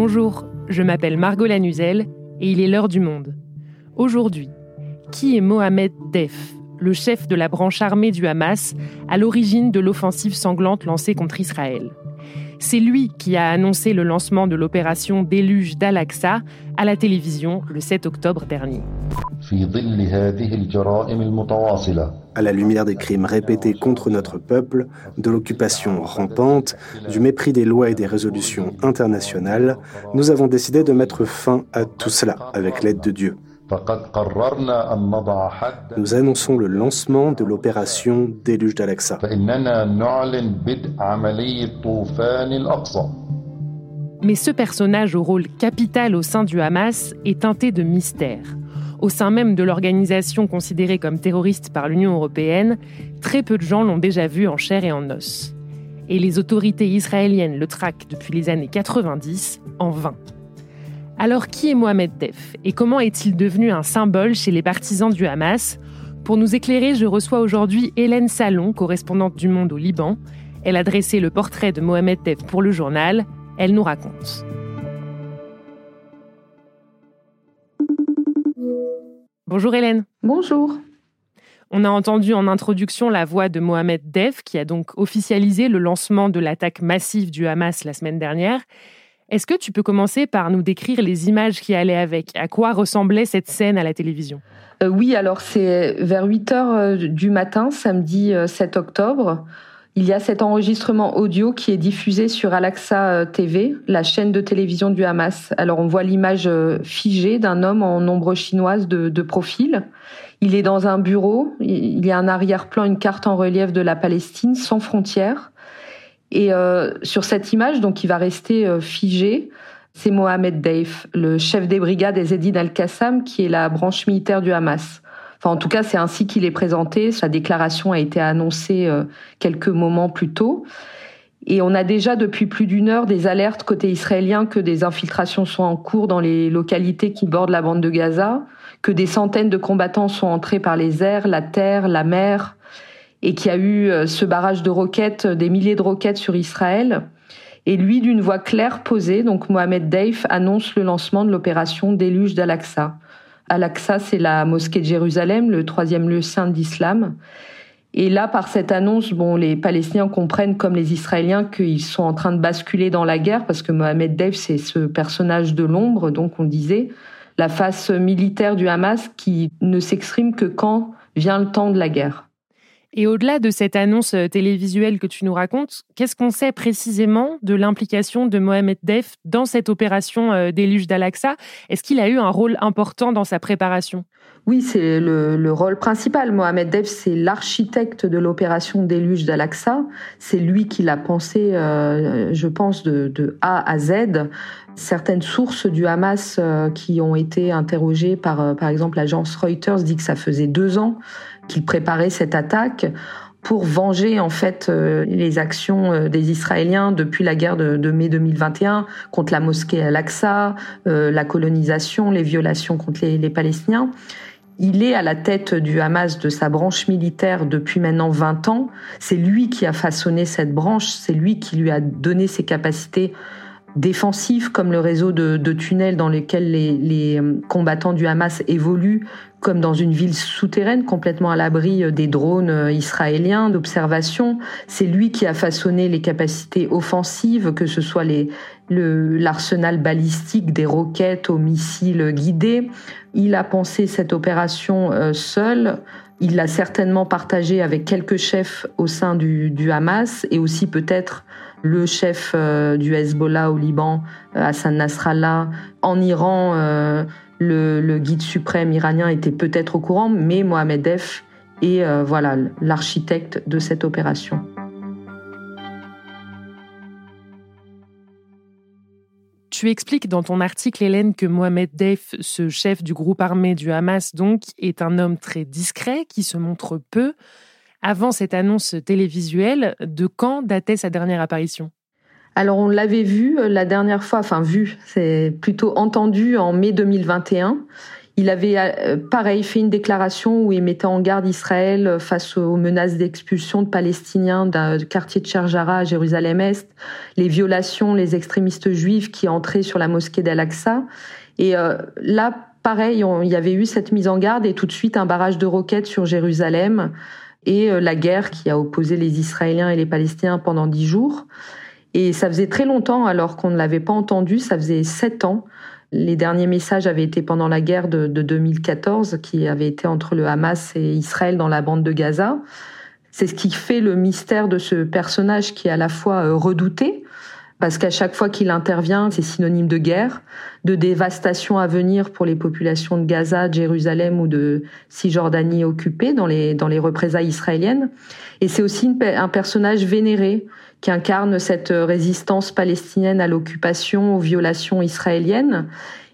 Bonjour, je m'appelle Margot Lanuzel et il est l'heure du monde. Aujourd'hui, qui est Mohamed Def, le chef de la branche armée du Hamas, à l'origine de l'offensive sanglante lancée contre Israël? C'est lui qui a annoncé le lancement de l'opération Déluge d'Al-Aqsa à la télévision le 7 octobre dernier. À la lumière des crimes répétés contre notre peuple, de l'occupation rampante, du mépris des lois et des résolutions internationales, nous avons décidé de mettre fin à tout cela avec l'aide de Dieu. Nous annonçons le lancement de l'opération Déluge d'Al-Aqsa. Mais ce personnage au rôle capital au sein du Hamas est teinté de mystère. Au sein même de l'organisation considérée comme terroriste par l'Union européenne, très peu de gens l'ont déjà vu en chair et en os. Et les autorités israéliennes le traquent depuis les années 90 en vain. Alors qui est Mohamed Def et comment est-il devenu un symbole chez les partisans du Hamas? Pour nous éclairer, je reçois aujourd'hui Hélène Salon, correspondante du Monde au Liban. Elle a dressé le portrait de Mohamed Def pour le journal. Elle nous raconte. Bonjour Hélène. Bonjour. On a entendu en introduction la voix de Mohamed Def, qui a donc officialisé le lancement de l'attaque massive du Hamas la semaine dernière. Est-ce que tu peux commencer par nous décrire les images qui allaient avec? À quoi ressemblait cette scène à la télévision? Euh, Oui, alors c'est vers 8 heures euh, du matin, samedi 7 euh, octobre. Il y a cet enregistrement audio qui est diffusé sur Alexa TV, la chaîne de télévision du Hamas. Alors on voit l'image figée d'un homme en ombre chinoise de, profil. Il est dans un bureau, il y a un arrière-plan, une carte en relief de la Palestine sans frontières. Et euh, sur cette image, donc qui va rester euh, figée, c'est Mohamed Deif, le chef des brigades des Eddin al-Qassam, qui est la branche militaire du Hamas. En tout cas, c'est ainsi qu'il est présenté. Sa déclaration a été annoncée euh, quelques moments plus tôt. Et on a déjà depuis plus d'une heure des alertes côté israélien que des infiltrations sont en cours dans les localités qui bordent la bande de Gaza, que des centaines de combattants sont entrés par les airs, la terre, la mer, et qui a eu euh, ce barrage de roquettes, euh, des milliers de roquettes sur Israël. Et lui, d'une voix claire posée, donc Mohamed Deif, annonce le lancement de l'opération Déluge d'Al-Aqsa. Al-Aqsa, c'est la mosquée de Jérusalem, le troisième lieu saint d'islam. Et là, par cette annonce, bon, les Palestiniens comprennent, comme les Israéliens, qu'ils sont en train de basculer dans la guerre, parce que Mohamed Deif, c'est ce personnage de l'ombre, donc on disait, la face militaire du Hamas qui ne s'exprime que quand vient le temps de la guerre. Et au-delà de cette annonce euh, télévisuelle que tu nous racontes, qu'est-ce qu'on sait précisément de l'implication de Mohamed Def dans cette opération euh, déluge d'Al-Aqsa? Est-ce qu'il a eu un rôle important dans sa préparation? Oui, c'est le, rôle principal. Mohamed Def, c'est l'architecte de l'opération déluge d'Al-Aqsa. C'est lui qui l'a pensé, euh, je pense, de, de, A à Z. Certaines sources du Hamas qui ont été interrogées par, par exemple, l'agence Reuters dit que ça faisait deux ans qu'il préparait cette attaque pour venger en fait euh, les actions euh, des Israéliens depuis la guerre de, mai 2021 contre la mosquée Al-Aqsa, euh, la colonisation, les violations contre les, les, Palestiniens. Il est à la tête du Hamas de sa branche militaire depuis maintenant 20 ans. C'est lui qui a façonné cette branche, c'est lui qui lui a donné ses capacités défensives comme le réseau de, tunnels dans lesquels les, les, combattants du Hamas évoluent comme dans une ville souterraine complètement à l'abri euh, des drones euh, israéliens d'observation. C'est lui qui a façonné les capacités offensives, que ce soit l'arsenal balistique des roquettes aux missiles guidés. Il a pensé cette opération euh, seul. Il l'a certainement partagé avec quelques chefs au sein du Hamas et aussi peut-être le chef du Hezbollah au Liban, Hassan Nasrallah, en Iran le, guide suprême iranien était peut-être au courant, mais Mohamed Def est euh, voilà l'architecte de cette opération. Tu expliques dans ton article, Hélène, que Mohamed Def, ce chef du groupe armé du Hamas, donc, est un homme très discret, qui se montre peu. Avant cette annonce télévisuelle, de quand datait sa dernière apparition? Alors on l'avait vu euh, la dernière fois, enfin vu, c'est plutôt entendu en mai 2021. Il avait, euh, pareil, fait une déclaration où il mettait en garde Israël face aux menaces d'expulsion de Palestiniens d'un quartier de Sherjara à Jérusalem-Est, les violations, les extrémistes juifs qui entraient sur la mosquée d'Al-Aqsa. Et euh, là, pareil, il y avait eu cette mise en garde et tout de suite un barrage de roquettes sur Jérusalem et euh, la guerre qui a opposé les Israéliens et les Palestiniens pendant dix jours. Et ça faisait très longtemps alors qu'on ne l'avait pas entendu, ça faisait sept ans les derniers messages avaient été pendant la guerre de, 2014, qui avait été entre le Hamas et Israël dans la bande de Gaza. C'est ce qui fait le mystère de ce personnage qui est à la fois euh, redouté, parce qu'à chaque fois qu'il intervient, c'est synonyme de guerre, de dévastation à venir pour les populations de Gaza, de Jérusalem ou de Cisjordanie occupées dans les, dans les représailles israéliennes. Et c'est aussi un personnage vénéré qui incarne cette résistance palestinienne à l'occupation, aux violations israéliennes.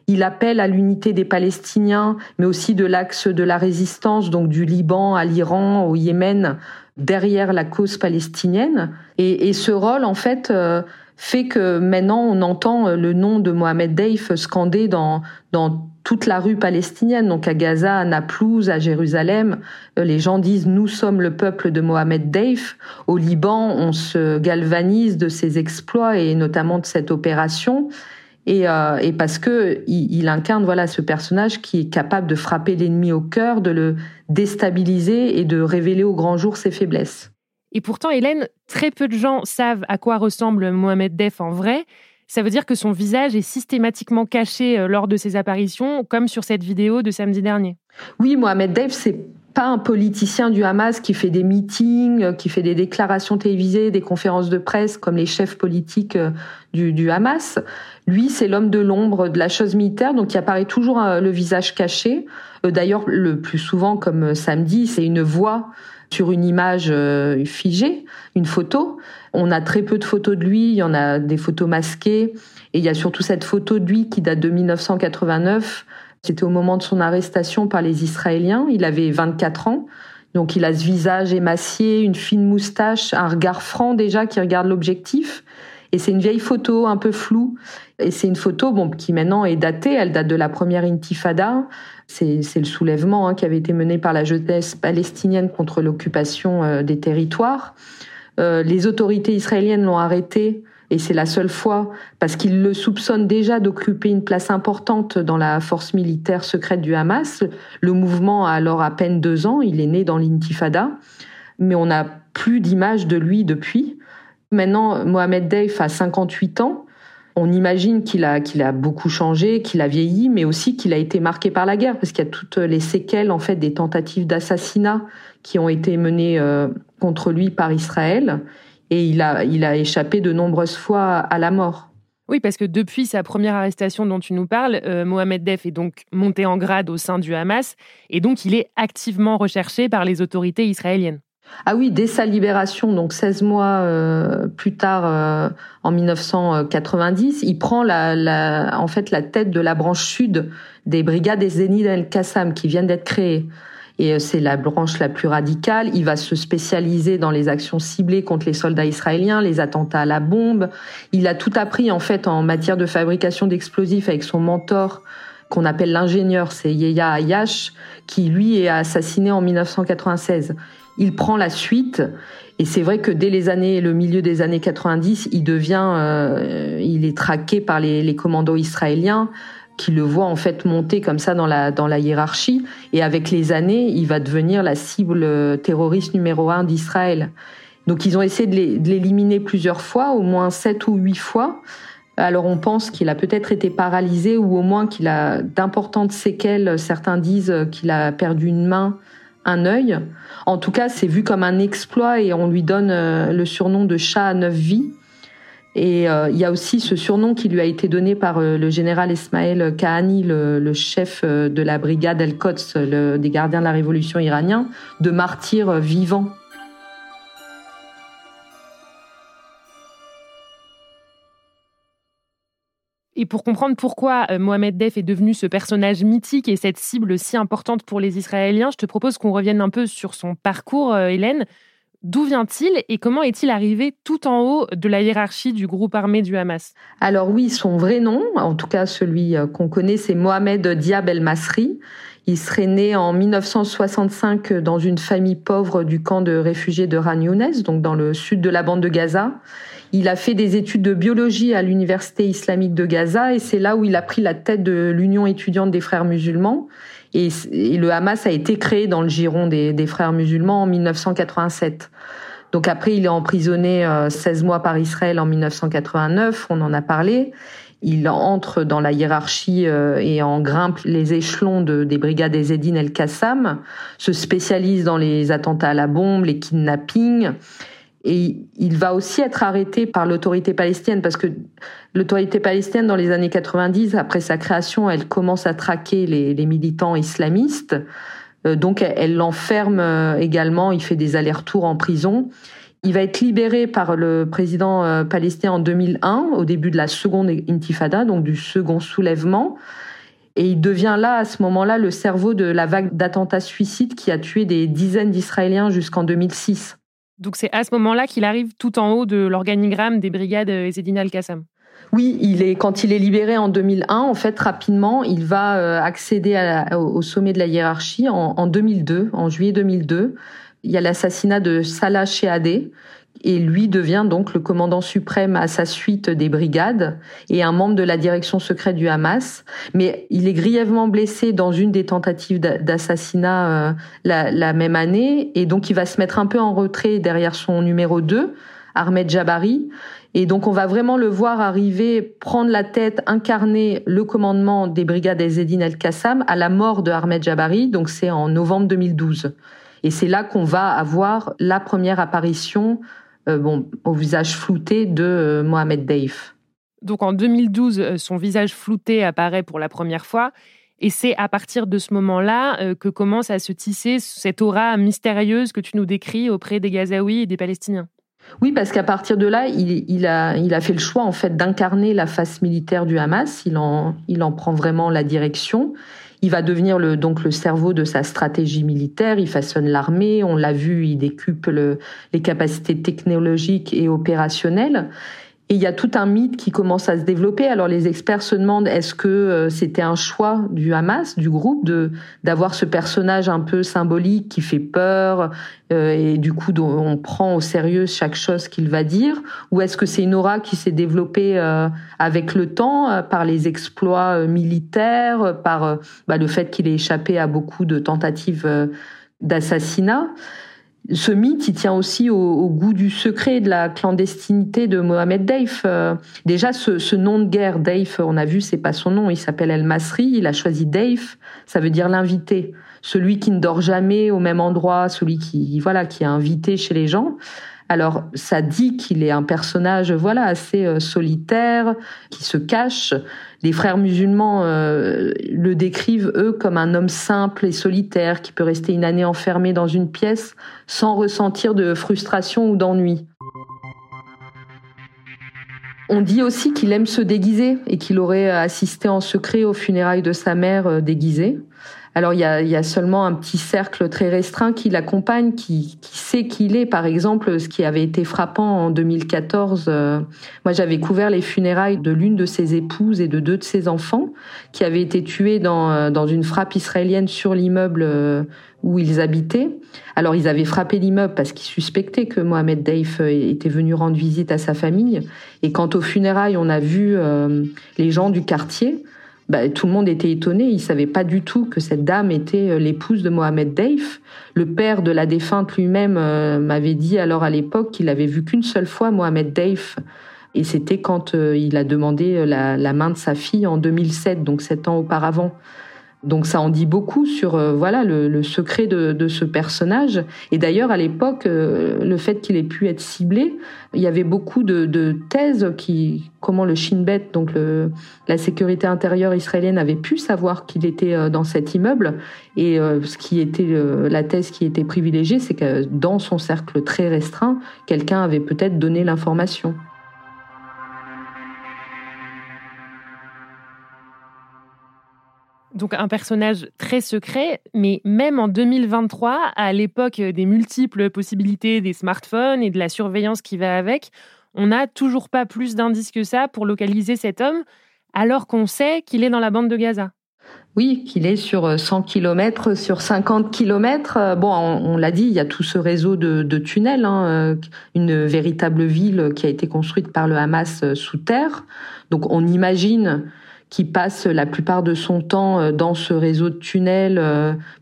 Il appelle à l'unité des Palestiniens, mais aussi de l'axe de la résistance, donc du Liban à l'Iran, au Yémen, derrière la cause palestinienne. Et, ce rôle, en fait, euh, fait que maintenant on entend le nom de Mohamed Deif scandé dans, dans toute la rue palestinienne, donc à Gaza, à Naplouse, à Jérusalem. Euh, les gens disent nous sommes le peuple de Mohamed Deif. Au Liban, on se galvanise de ses exploits et notamment de cette opération. Et, euh, et parce que il, incarne voilà ce personnage qui est capable de frapper l'ennemi au cœur, de le déstabiliser et de révéler au grand jour ses faiblesses. Et pourtant, Hélène, très peu de gens savent à quoi ressemble Mohamed Def en vrai. Ça veut dire que son visage est systématiquement caché euh, lors de ses apparitions, comme sur cette vidéo de samedi dernier. Oui, Mohamed Def, c'est pas un politicien du Hamas qui fait des meetings, euh, qui fait des déclarations télévisées, des conférences de presse comme les chefs politiques euh, du, Hamas. Lui, c'est l'homme de l'ombre de la chose militaire, donc il apparaît toujours le visage caché. D'ailleurs, le plus souvent, comme samedi, c'est une voix sur une image figée, une photo. On a très peu de photos de lui, il y en a des photos masquées, et il y a surtout cette photo de lui qui date de 1989. C'était au moment de son arrestation par les Israéliens. Il avait 24 ans. Donc il a ce visage émacié, une fine moustache, un regard franc déjà qui regarde l'objectif. Et c'est une vieille photo un peu floue. Et c'est une photo bon, qui maintenant est datée. Elle date de la première intifada. C'est le soulèvement hein, qui avait été mené par la jeunesse palestinienne contre l'occupation euh, des territoires. Euh, les autorités israéliennes l'ont arrêté et c'est la seule fois parce qu'ils le soupçonnent déjà d'occuper une place importante dans la force militaire secrète du Hamas. Le mouvement a alors à peine deux ans, il est né dans l'intifada, mais on n'a plus d'image de lui depuis. Maintenant, Mohamed Deif a 58 ans. On imagine qu'il a, beaucoup changé, qu'il a vieilli, mais aussi qu'il a été marqué par la guerre, parce qu'il y a toutes les séquelles en fait des tentatives d'assassinat qui ont été menées euh, contre lui par Israël et il a, il a échappé de nombreuses fois à la mort. Oui, parce que depuis sa première arrestation dont tu nous parles, euh, Mohamed Def est donc monté en grade au sein du Hamas et donc il est activement recherché par les autorités israéliennes. Ah oui, dès sa libération, donc 16 mois euh, plus tard, euh, en 1990, il prend la, en fait la tête de la branche sud des brigades des Zénith el-Qassam qui viennent d'être créées et euh, c'est la branche la plus radicale. Il va se spécialiser dans les actions ciblées contre les soldats israéliens, les attentats à la bombe. Il a tout appris en fait en matière de fabrication d'explosifs avec son mentor qu'on appelle l'ingénieur, c'est Yeya Ayash, qui lui est assassiné en 1996. Il prend la suite et c'est vrai que dès les années, le milieu des années 90, il devient, euh, il est traqué par les, les commandos israéliens qui le voit en fait monter comme ça dans la, dans la hiérarchie. Et avec les années, il va devenir la cible terroriste numéro un d'Israël. Donc ils ont essayé de l'éliminer plusieurs fois, au moins sept ou huit fois. Alors on pense qu'il a peut-être été paralysé ou au moins qu'il a d'importantes séquelles. Certains disent qu'il a perdu une main, un œil. En tout cas, c'est vu comme un exploit et on lui donne euh, le surnom de chat à neuf vies. Et euh, il y a aussi ce surnom qui lui a été donné par euh, le général Ismaël Kahani, le, chef de la brigade El-Quds, des gardiens de la révolution iranien, de martyr vivant. Et pour comprendre pourquoi Mohamed Def est devenu ce personnage mythique et cette cible si importante pour les Israéliens, je te propose qu'on revienne un peu sur son parcours, Hélène. D'où vient-il et comment est-il arrivé tout en haut de la hiérarchie du groupe armé du Hamas? Alors oui, son vrai nom, en tout cas celui euh, qu'on connaît, c'est Mohamed Diab el-Masri. Il serait né en 1965 dans une famille pauvre du camp de réfugiés de Ran Younes, donc dans le sud de la bande de Gaza. Il a fait des études de biologie à l'université islamique de Gaza et c'est là où il a pris la tête de l'Union étudiante des frères musulmans. Et, le Hamas a été créé dans le giron des, frères musulmans en 1987. Donc après, il est emprisonné 16 euh, mois par Israël en 1989, on en a parlé. Il entre dans la hiérarchie euh, et en grimpe les échelons de, des brigades Ezzedine El-Qassam, se spécialise dans les attentats à la bombe, les kidnappings. Et il va aussi être arrêté par l'autorité palestinienne parce que l'autorité palestinienne, dans les années 90, après sa création, elle commence à traquer les, les militants islamistes. Euh, donc elle l'enferme euh, également, il fait des allers-retours en prison. Il va être libéré par le président euh, palestinien en 2001, au début de la seconde intifada, donc du second soulèvement. Et il devient là, à ce moment-là, le cerveau de la vague d'attentats suicides qui a tué des dizaines d'Israéliens jusqu'en 2006. Donc c'est à ce moment-là qu'il arrive tout en haut de l'organigramme des brigades Ezedine al-Qassam. Oui, il est quand il est libéré en 2001, en fait rapidement, il va euh, accéder au sommet de la hiérarchie en, en 2002, en juillet 2002. Il y a l'assassinat de Salah Shehadeh, et lui devient donc le commandant suprême à sa suite des brigades et un membre de la direction secrète du Hamas. Mais il est grièvement blessé dans une des tentatives d'assassinat euh, la, même année et donc il va se mettre un peu en retrait derrière son numéro 2, Ahmed Jabari. Et donc on va vraiment le voir arriver, prendre la tête, incarner le commandement des brigades Ezzedine El-Qassam à la mort de Ahmed Jabari, donc c'est en novembre 2012. Et c'est là qu'on va avoir la première apparition euh, bon, au visage flouté de euh, Mohamed Deif. Donc en 2012, euh, son visage flouté apparaît pour la première fois. Et c'est à partir de ce moment-là que commence à se tisser cette aura mystérieuse que tu nous décris auprès des Gazaouis et des Palestiniens. Oui, parce qu'à partir de là, il, a, il a fait le choix en fait d'incarner la face militaire du Hamas. Il en, il en prend vraiment la direction. Il va devenir le, donc le cerveau de sa stratégie militaire. Il façonne l'armée. On l'a vu, il décupe les capacités technologiques et opérationnelles. Il y a tout un mythe qui commence à se développer. Alors les experts se demandent est-ce que euh, c'était un choix du Hamas, du groupe, de d'avoir ce personnage un peu symbolique qui fait peur euh, et du coup on prend au sérieux chaque chose qu'il va dire, ou est-ce que c'est une aura qui s'est développée euh, avec le temps par les exploits militaires, par bah, le fait qu'il ait échappé à beaucoup de tentatives d'assassinat? Ce mythe, il tient aussi au, goût du secret de la clandestinité de Mohamed Deif. Euh, déjà, ce, nom de guerre, Deif, on a vu, c'est pas son nom. Il s'appelle El Masri. Il a choisi Deif. Ça veut dire l'invité, celui qui ne dort jamais au même endroit, celui qui, voilà, qui est invité chez les gens. Alors, ça dit qu'il est un personnage, voilà, assez euh, solitaire, qui se cache. Les frères musulmans euh, le décrivent, eux, comme un homme simple et solitaire qui peut rester une année enfermé dans une pièce sans ressentir de frustration ou d'ennui. On dit aussi qu'il aime se déguiser et qu'il aurait assisté en secret aux funérailles de sa mère euh, déguisée. Alors il y a, seulement un petit cercle très restreint qui l'accompagne, qui, sait qui il est. Par exemple, ce qui avait été frappant en 2014, euh, moi j'avais couvert les funérailles de l'une de ses épouses et de deux de ses enfants qui avaient été tués dans, euh, dans une frappe israélienne sur l'immeuble euh, où ils habitaient. Alors ils avaient frappé l'immeuble parce qu'ils suspectaient que Mohamed Daif était venu rendre visite à sa famille. Et quant aux funérailles, on a vu les gens du quartier bah, tout le monde était étonné. Il savait pas du tout que cette dame était euh, l'épouse de Mohamed Deif. Le père de la défunte lui-même euh, m'avait dit alors à l'époque qu'il avait vu qu'une seule fois Mohamed Deif. Et c'était quand euh, il a demandé la, main de sa fille en 2007, donc sept ans auparavant. Donc ça en dit beaucoup sur euh, voilà le, secret de, ce personnage. Et d'ailleurs à l'époque, euh, le fait qu'il ait pu être ciblé, il y avait beaucoup de, thèses qui comment le Shin Bet, donc la sécurité intérieure israélienne, avait pu savoir qu'il était euh, dans cet immeuble. Et ce qui était la thèse qui était privilégiée, c'est que dans son cercle très restreint, quelqu'un avait peut-être donné l'information. Donc un personnage très secret, mais même en 2023, à l'époque des multiples possibilités des smartphones et de la surveillance qui va avec, on n'a toujours pas plus d'indices que ça pour localiser cet homme, alors qu'on sait qu'il est dans la bande de Gaza. Oui, qu'il est sur 100 km, sur 50 km. Bon, on, l'a dit, il y a tout ce réseau de, tunnels, hein, euh, une véritable ville qui a été construite par le Hamas euh, sous terre. Donc on imagine qu'il passe la plupart de son temps euh, dans ce réseau de tunnels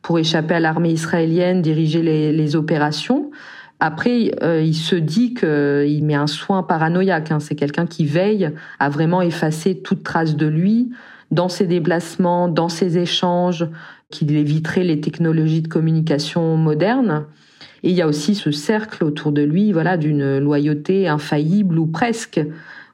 pour échapper à l'armée israélienne, diriger les, opérations. Après, il se dit qu'il met un soin paranoïaque. Hein. C'est quelqu'un qui veille à vraiment effacer toute trace de lui, dans ses déplacements, dans ses échanges, qu'il éviterait les technologies de communication modernes. Et il y a aussi ce cercle autour de lui, voilà, d'une loyauté infaillible ou presque,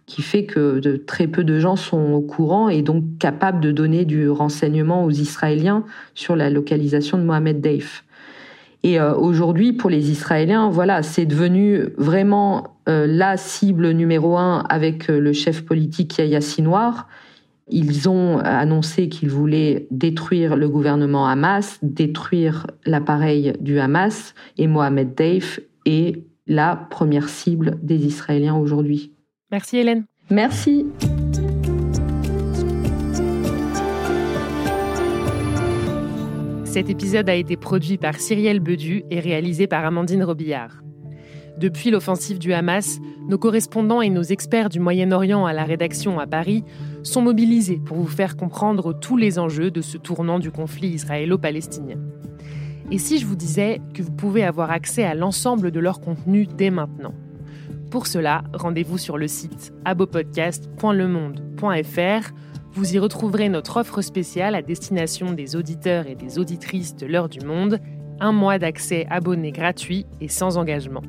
qui fait que de, très peu de gens sont au courant et donc capables de donner du renseignement aux Israéliens sur la localisation de Mohamed Deif. Et euh, aujourd'hui, pour les Israéliens, voilà, c'est devenu vraiment euh, la cible numéro un avec euh, le chef politique Yahya Sinwar ils ont annoncé qu'ils voulaient détruire le gouvernement Hamas, détruire l'appareil du Hamas, et Mohamed Deif est la première cible des Israéliens aujourd'hui. Merci Hélène. Merci. Cet épisode a été produit par Cyrielle Bedu et réalisé par Amandine Robillard. Depuis l'offensive du Hamas, nos correspondants et nos experts du Moyen-Orient à la rédaction à Paris sont mobilisés pour vous faire comprendre tous les enjeux de ce tournant du conflit israélo-palestinien. Et si je vous disais que vous pouvez avoir accès à l'ensemble de leur contenu dès maintenant Pour cela, rendez-vous sur le site abopodcast.lemonde.fr. Vous y retrouverez notre offre spéciale à destination des auditeurs et des auditrices de l'heure du monde, un mois d'accès abonné gratuit et sans engagement.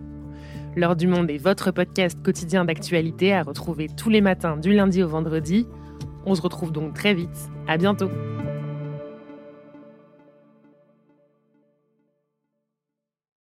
L'heure du monde est votre podcast quotidien d'actualité à retrouver tous les matins du lundi au vendredi. On se retrouve donc très vite. À bientôt.